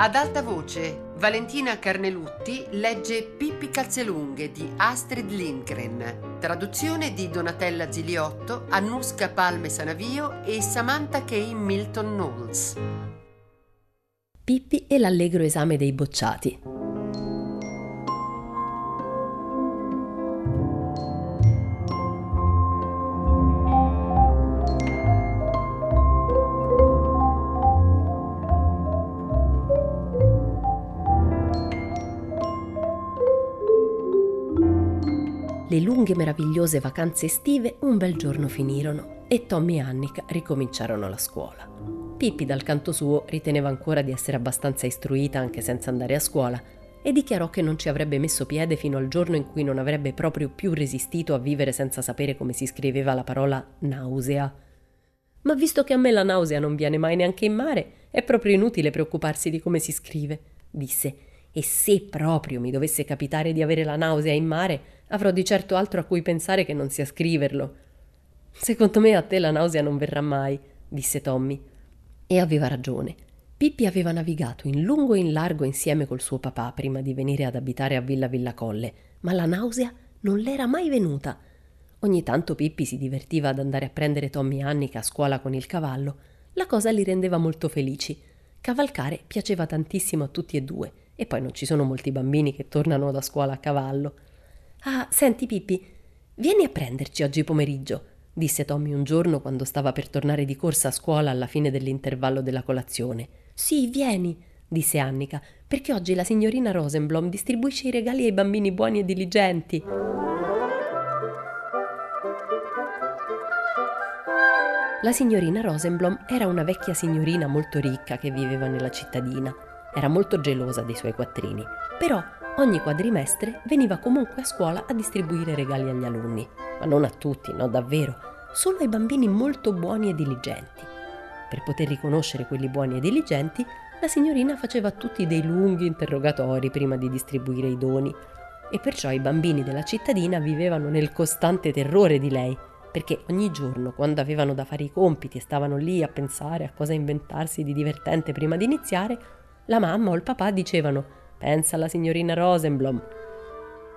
Ad alta voce, Valentina Carnelutti legge Pippi Calzelunghe di Astrid Lindgren, traduzione di Donatella Ziliotto, Annuska Palme Sanavio e Samantha K. Milton Knowles. Pippi e l'allegro esame dei bocciati. Lunghe meravigliose vacanze estive un bel giorno finirono e Tommy e Annika ricominciarono la scuola. Pippi dal canto suo riteneva ancora di essere abbastanza istruita anche senza andare a scuola e dichiarò che non ci avrebbe messo piede fino al giorno in cui non avrebbe proprio più resistito a vivere senza sapere come si scriveva la parola nausea. Ma visto che a me la nausea non viene mai neanche in mare, è proprio inutile preoccuparsi di come si scrive, disse. E se proprio mi dovesse capitare di avere la nausea in mare, Avrò di certo altro a cui pensare che non sia scriverlo. Secondo me a te la nausea non verrà mai, disse Tommy. E aveva ragione. Pippi aveva navigato in lungo e in largo insieme col suo papà prima di venire ad abitare a Villa Villa Colle, ma la nausea non l'era mai venuta. Ogni tanto Pippi si divertiva ad andare a prendere Tommy e Annika a scuola con il cavallo. La cosa li rendeva molto felici. Cavalcare piaceva tantissimo a tutti e due, e poi non ci sono molti bambini che tornano da scuola a cavallo. Ah, senti Pippi, vieni a prenderci oggi pomeriggio, disse Tommy un giorno quando stava per tornare di corsa a scuola alla fine dell'intervallo della colazione. Sì, vieni, disse Annika, perché oggi la signorina Rosenblom distribuisce i regali ai bambini buoni e diligenti. La signorina Rosenblom era una vecchia signorina molto ricca che viveva nella cittadina. Era molto gelosa dei suoi quattrini, però ogni quadrimestre veniva comunque a scuola a distribuire regali agli alunni, ma non a tutti, no davvero, solo ai bambini molto buoni e diligenti. Per poter riconoscere quelli buoni e diligenti, la signorina faceva a tutti dei lunghi interrogatori prima di distribuire i doni. E perciò i bambini della cittadina vivevano nel costante terrore di lei, perché ogni giorno, quando avevano da fare i compiti e stavano lì a pensare a cosa inventarsi di divertente prima di iniziare, la mamma o il papà dicevano Pensa alla signorina Rosenblom.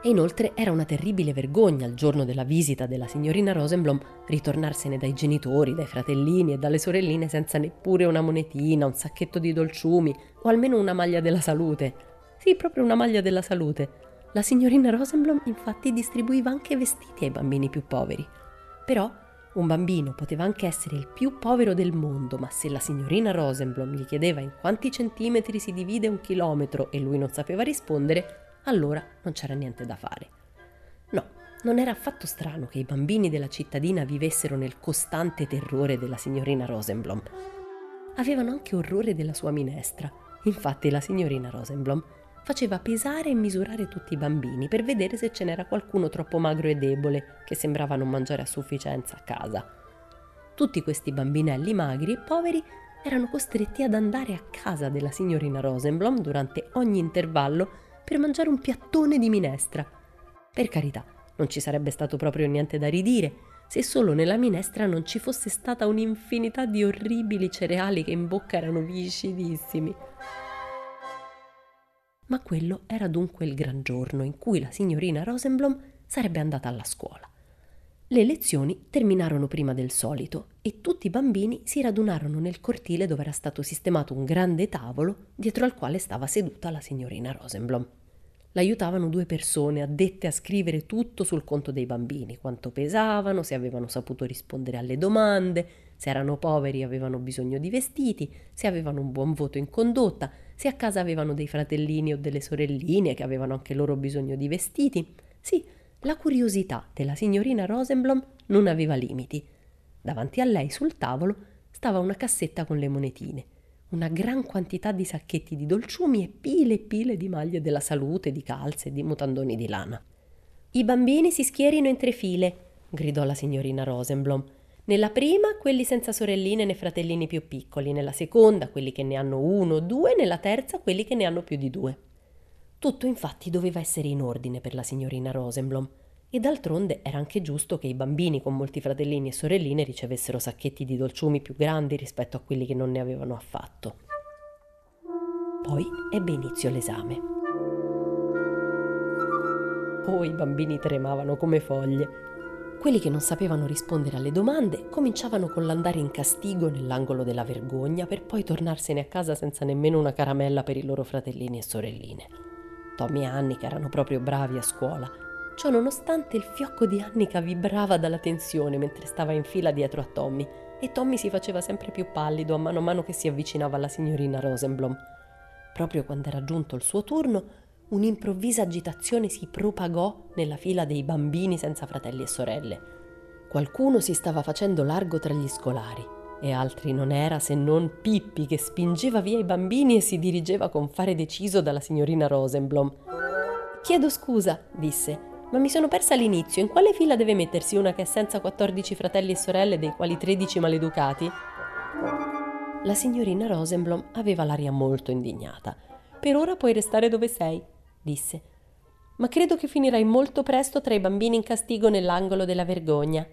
E inoltre era una terribile vergogna il giorno della visita della signorina Rosenblom ritornarsene dai genitori, dai fratellini e dalle sorelline senza neppure una monetina, un sacchetto di dolciumi o almeno una maglia della salute. Sì, proprio una maglia della salute. La signorina Rosenblom infatti distribuiva anche vestiti ai bambini più poveri. Però un bambino poteva anche essere il più povero del mondo, ma se la signorina Rosenblom gli chiedeva in quanti centimetri si divide un chilometro e lui non sapeva rispondere, allora non c'era niente da fare. No, non era affatto strano che i bambini della cittadina vivessero nel costante terrore della signorina Rosenblom. Avevano anche orrore della sua minestra. Infatti la signorina Rosenblom faceva pesare e misurare tutti i bambini per vedere se ce n'era qualcuno troppo magro e debole che sembrava non mangiare a sufficienza a casa. Tutti questi bambinelli magri e poveri erano costretti ad andare a casa della signorina Rosenblom durante ogni intervallo per mangiare un piattone di minestra. Per carità, non ci sarebbe stato proprio niente da ridire se solo nella minestra non ci fosse stata un'infinità di orribili cereali che in bocca erano viscidissimi. Ma quello era dunque il gran giorno in cui la signorina Rosenblom sarebbe andata alla scuola. Le lezioni terminarono prima del solito e tutti i bambini si radunarono nel cortile dove era stato sistemato un grande tavolo dietro al quale stava seduta la signorina Rosenblom. L'aiutavano due persone addette a scrivere tutto sul conto dei bambini, quanto pesavano, se avevano saputo rispondere alle domande, se erano poveri e avevano bisogno di vestiti, se avevano un buon voto in condotta, se a casa avevano dei fratellini o delle sorelline che avevano anche loro bisogno di vestiti. Sì, la curiosità della signorina Rosenblom non aveva limiti. Davanti a lei sul tavolo stava una cassetta con le monetine una gran quantità di sacchetti di dolciumi e pile e pile di maglie della salute, di calze e di mutandoni di lana. I bambini si schierino in tre file, gridò la signorina Rosenblom. Nella prima quelli senza sorelline né fratellini più piccoli, nella seconda quelli che ne hanno uno o due, nella terza quelli che ne hanno più di due. Tutto infatti doveva essere in ordine per la signorina Rosenblom. E d'altronde era anche giusto che i bambini con molti fratellini e sorelline ricevessero sacchetti di dolciumi più grandi rispetto a quelli che non ne avevano affatto. Poi ebbe inizio l'esame. Oh, i bambini tremavano come foglie. Quelli che non sapevano rispondere alle domande cominciavano con l'andare in castigo nell'angolo della vergogna per poi tornarsene a casa senza nemmeno una caramella per i loro fratellini e sorelline. Tommy e Annika erano proprio bravi a scuola. Ciò nonostante il fiocco di Annika vibrava dalla tensione mentre stava in fila dietro a Tommy e Tommy si faceva sempre più pallido a mano a mano che si avvicinava alla signorina Rosenblom. Proprio quando era giunto il suo turno, un'improvvisa agitazione si propagò nella fila dei bambini senza fratelli e sorelle. Qualcuno si stava facendo largo tra gli scolari e altri non era se non Pippi che spingeva via i bambini e si dirigeva con fare deciso dalla signorina Rosenblom. Chiedo scusa, disse, ma mi sono persa all'inizio. In quale fila deve mettersi una che è senza 14 fratelli e sorelle, dei quali 13 maleducati? La signorina Rosenblom aveva l'aria molto indignata. Per ora puoi restare dove sei, disse. Ma credo che finirai molto presto tra i bambini in castigo nell'angolo della vergogna.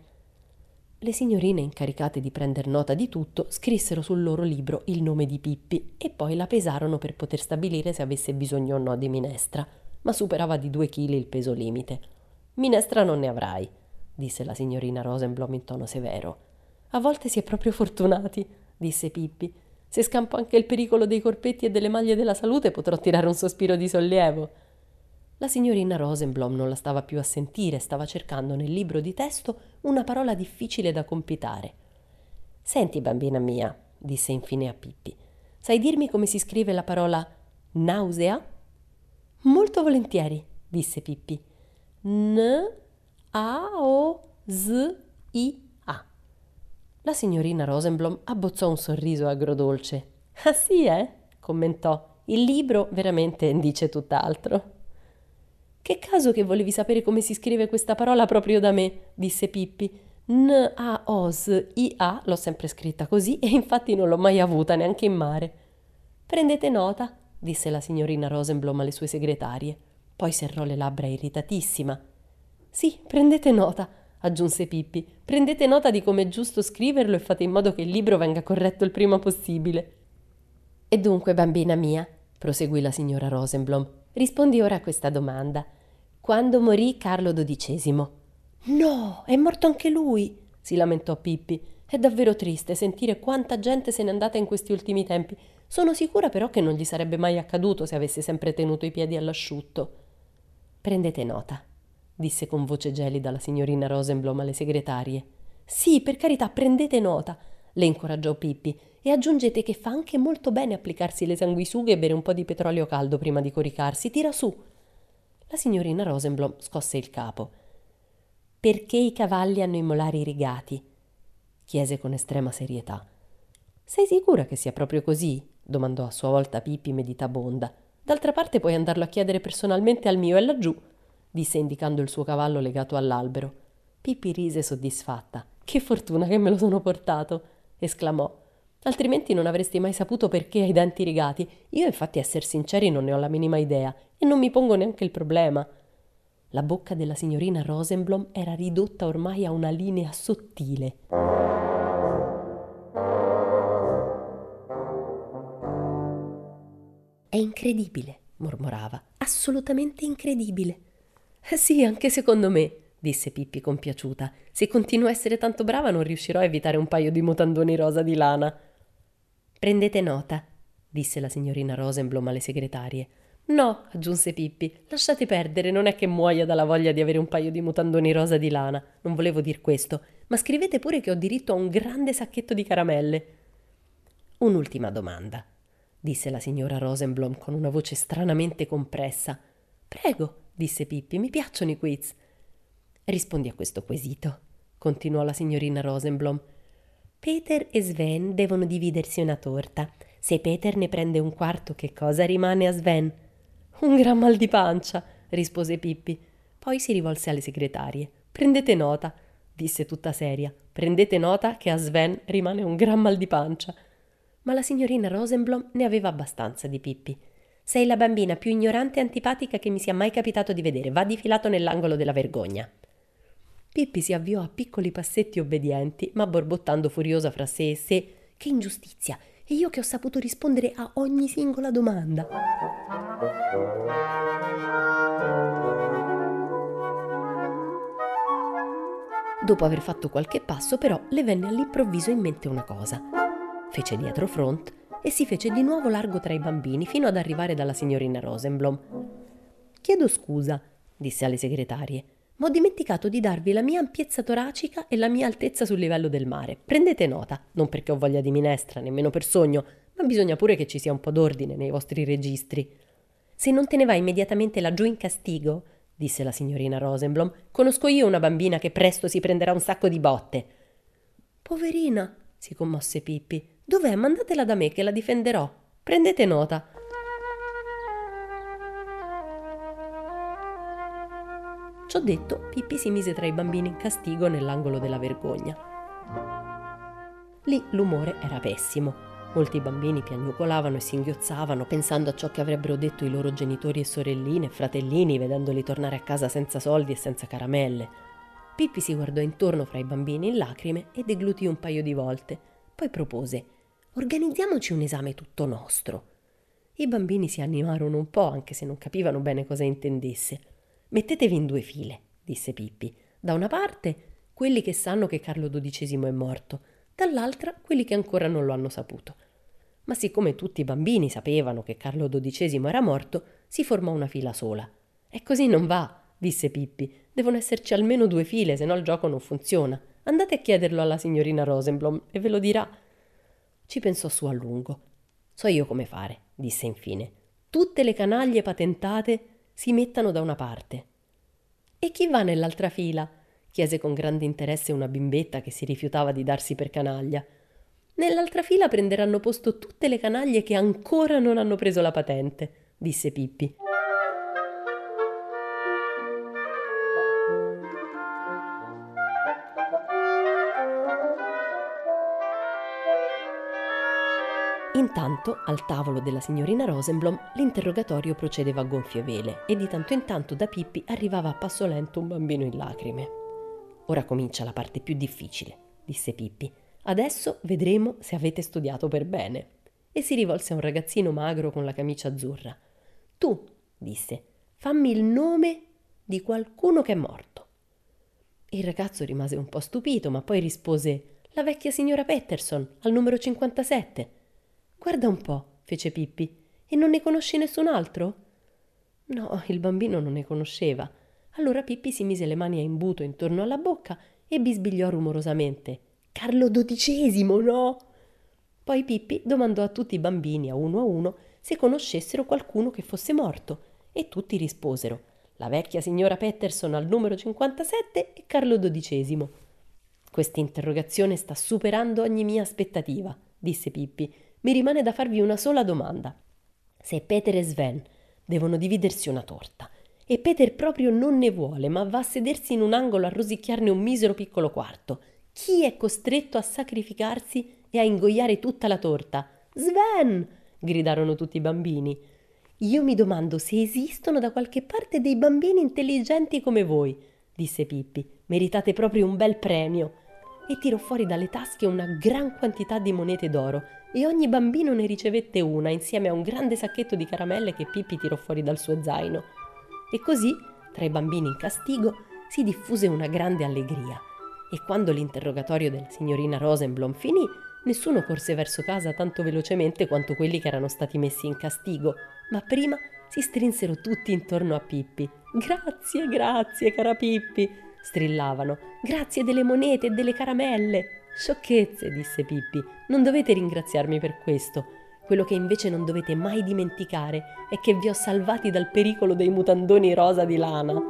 Le signorine incaricate di prender nota di tutto scrissero sul loro libro il nome di Pippi e poi la pesarono per poter stabilire se avesse bisogno o no di minestra, ma superava di due chili il peso limite. Minestra non ne avrai, disse la signorina Rosenblom in tono severo. A volte si è proprio fortunati, disse Pippi. Se scampo anche il pericolo dei corpetti e delle maglie della salute potrò tirare un sospiro di sollievo. La signorina Rosenblom non la stava più a sentire, stava cercando nel libro di testo una parola difficile da compitare. Senti, bambina mia, disse infine a Pippi, sai dirmi come si scrive la parola nausea? Molto volentieri, disse Pippi. N-A-O-S-I la signorina Rosenblom abbozzò un sorriso agrodolce. Ah sì, eh? commentò. Il libro veramente dice tutt'altro. Che caso che volevi sapere come si scrive questa parola proprio da me, disse Pippi. N-A-O-S-I-A l'ho sempre scritta così e infatti non l'ho mai avuta neanche in mare. Prendete nota, disse la signorina Rosenblom alle sue segretarie. Poi serrò le labbra irritatissima. Sì, prendete nota, aggiunse Pippi. Prendete nota di come è giusto scriverlo e fate in modo che il libro venga corretto il prima possibile. E dunque, bambina mia, proseguì la signora Rosenblom, rispondi ora a questa domanda. Quando morì Carlo XII? No, è morto anche lui, si lamentò Pippi. È davvero triste sentire quanta gente se n'è andata in questi ultimi tempi. Sono sicura però che non gli sarebbe mai accaduto se avesse sempre tenuto i piedi all'asciutto. Prendete nota, disse con voce gelida la signorina Rosenblom alle segretarie. Sì, per carità, prendete nota, le incoraggiò Pippi, e aggiungete che fa anche molto bene applicarsi le sanguisughe e bere un po' di petrolio caldo prima di coricarsi. Tira su. La signorina Rosenblom scosse il capo. Perché i cavalli hanno i molari rigati? chiese con estrema serietà. Sei sicura che sia proprio così? domandò a sua volta Pippi meditabonda. D'altra parte puoi andarlo a chiedere personalmente al mio e laggiù disse indicando il suo cavallo legato all'albero. Pippi rise soddisfatta. Che fortuna che me lo sono portato! esclamò. Altrimenti non avresti mai saputo perché hai denti rigati. Io, infatti, a essere sinceri, non ne ho la minima idea e non mi pongo neanche il problema. La bocca della signorina Rosenblom era ridotta ormai a una linea sottile. È incredibile, mormorava, assolutamente incredibile. Eh sì, anche secondo me, disse Pippi compiaciuta. Se continuo a essere tanto brava non riuscirò a evitare un paio di mutandoni rosa di lana. Prendete nota, disse la signorina Rosenblom alle segretarie. No, aggiunse Pippi, lasciate perdere, non è che muoia dalla voglia di avere un paio di mutandoni rosa di lana. Non volevo dir questo, ma scrivete pure che ho diritto a un grande sacchetto di caramelle. Un'ultima domanda, disse la signora Rosenblom con una voce stranamente compressa. Prego, disse Pippi, mi piacciono i quiz. Rispondi a questo quesito, continuò la signorina Rosenblom. Peter e Sven devono dividersi una torta. Se Peter ne prende un quarto, che cosa rimane a Sven? Un gran mal di pancia, rispose Pippi. Poi si rivolse alle segretarie. Prendete nota, disse tutta seria. Prendete nota che a Sven rimane un gran mal di pancia. Ma la signorina Rosenblom ne aveva abbastanza di Pippi. Sei la bambina più ignorante e antipatica che mi sia mai capitato di vedere. Va difilato nell'angolo della vergogna. Pippi si avviò a piccoli passetti obbedienti, ma borbottando furiosa fra sé e sé. Che ingiustizia! E io che ho saputo rispondere a ogni singola domanda. Dopo aver fatto qualche passo, però, le venne all'improvviso in mente una cosa. Fece dietro front e si fece di nuovo largo tra i bambini fino ad arrivare dalla signorina Rosenblom. Chiedo scusa, disse alle segretarie, ma ho dimenticato di darvi la mia ampiezza toracica e la mia altezza sul livello del mare. Prendete nota, non perché ho voglia di minestra, nemmeno per sogno, ma bisogna pure che ci sia un po' d'ordine nei vostri registri. Se non te ne vai immediatamente laggiù in castigo, disse la signorina Rosenblom, conosco io una bambina che presto si prenderà un sacco di botte. Poverina, si commosse Pippi. Dov'è? Mandatela da me che la difenderò. Prendete nota. Ciò detto, Pippi si mise tra i bambini in castigo nell'angolo della vergogna. Lì l'umore era pessimo. Molti bambini piagnucolavano e singhiozzavano, pensando a ciò che avrebbero detto i loro genitori e sorelline e fratellini, vedendoli tornare a casa senza soldi e senza caramelle. Pippi si guardò intorno fra i bambini in lacrime e deglutì un paio di volte. Poi propose: Organizziamoci un esame tutto nostro. I bambini si animarono un po', anche se non capivano bene cosa intendesse. Mettetevi in due file, disse Pippi. Da una parte quelli che sanno che Carlo XII è morto, dall'altra quelli che ancora non lo hanno saputo. Ma siccome tutti i bambini sapevano che Carlo XII era morto, si formò una fila sola. E così non va, disse Pippi. Devono esserci almeno due file, se no il gioco non funziona. Andate a chiederlo alla signorina Rosenblom e ve lo dirà. Ci pensò su a lungo. So io come fare, disse infine. Tutte le canaglie patentate si mettano da una parte. E chi va nell'altra fila? chiese con grande interesse una bimbetta che si rifiutava di darsi per canaglia. Nell'altra fila prenderanno posto tutte le canaglie che ancora non hanno preso la patente, disse Pippi. Intanto, al tavolo della signorina Rosenblom, l'interrogatorio procedeva a gonfie vele e di tanto in tanto da Pippi arrivava a passo lento un bambino in lacrime. Ora comincia la parte più difficile, disse Pippi. Adesso vedremo se avete studiato per bene. E si rivolse a un ragazzino magro con la camicia azzurra. Tu, disse, fammi il nome di qualcuno che è morto. Il ragazzo rimase un po' stupito, ma poi rispose la vecchia signora Petterson, al numero 57. Guarda un po', fece Pippi. E non ne conosci nessun altro? No, il bambino non ne conosceva. Allora Pippi si mise le mani a imbuto intorno alla bocca e bisbigliò rumorosamente. Carlo XII, no? Poi Pippi domandò a tutti i bambini, a uno a uno, se conoscessero qualcuno che fosse morto, e tutti risposero la vecchia signora Petterson al numero 57 e Carlo XII. Questa interrogazione sta superando ogni mia aspettativa, disse Pippi mi rimane da farvi una sola domanda. Se Peter e Sven devono dividersi una torta e Peter proprio non ne vuole, ma va a sedersi in un angolo a rosicchiarne un misero piccolo quarto, chi è costretto a sacrificarsi e a ingoiare tutta la torta? Sven! gridarono tutti i bambini. Io mi domando se esistono da qualche parte dei bambini intelligenti come voi, disse Pippi. Meritate proprio un bel premio. E tirò fuori dalle tasche una gran quantità di monete d'oro e ogni bambino ne ricevette una insieme a un grande sacchetto di caramelle che Pippi tirò fuori dal suo zaino. E così, tra i bambini in castigo, si diffuse una grande allegria. E quando l'interrogatorio della signorina Rosenblom finì, nessuno corse verso casa tanto velocemente quanto quelli che erano stati messi in castigo, ma prima si strinsero tutti intorno a Pippi. Grazie, grazie, cara Pippi, strillavano. Grazie delle monete e delle caramelle. Sciocchezze, disse Pippi, non dovete ringraziarmi per questo. Quello che invece non dovete mai dimenticare è che vi ho salvati dal pericolo dei mutandoni rosa di lana.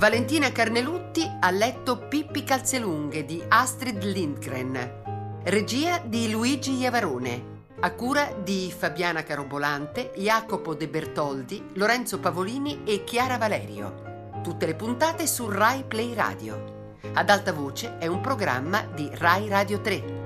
Valentina Carnelutti ha letto Pippi Calzelunghe di Astrid Lindgren. Regia di Luigi Iavarone. A cura di Fabiana Carobolante, Jacopo De Bertoldi, Lorenzo Pavolini e Chiara Valerio. Tutte le puntate su Rai Play Radio. Ad alta voce è un programma di Rai Radio 3.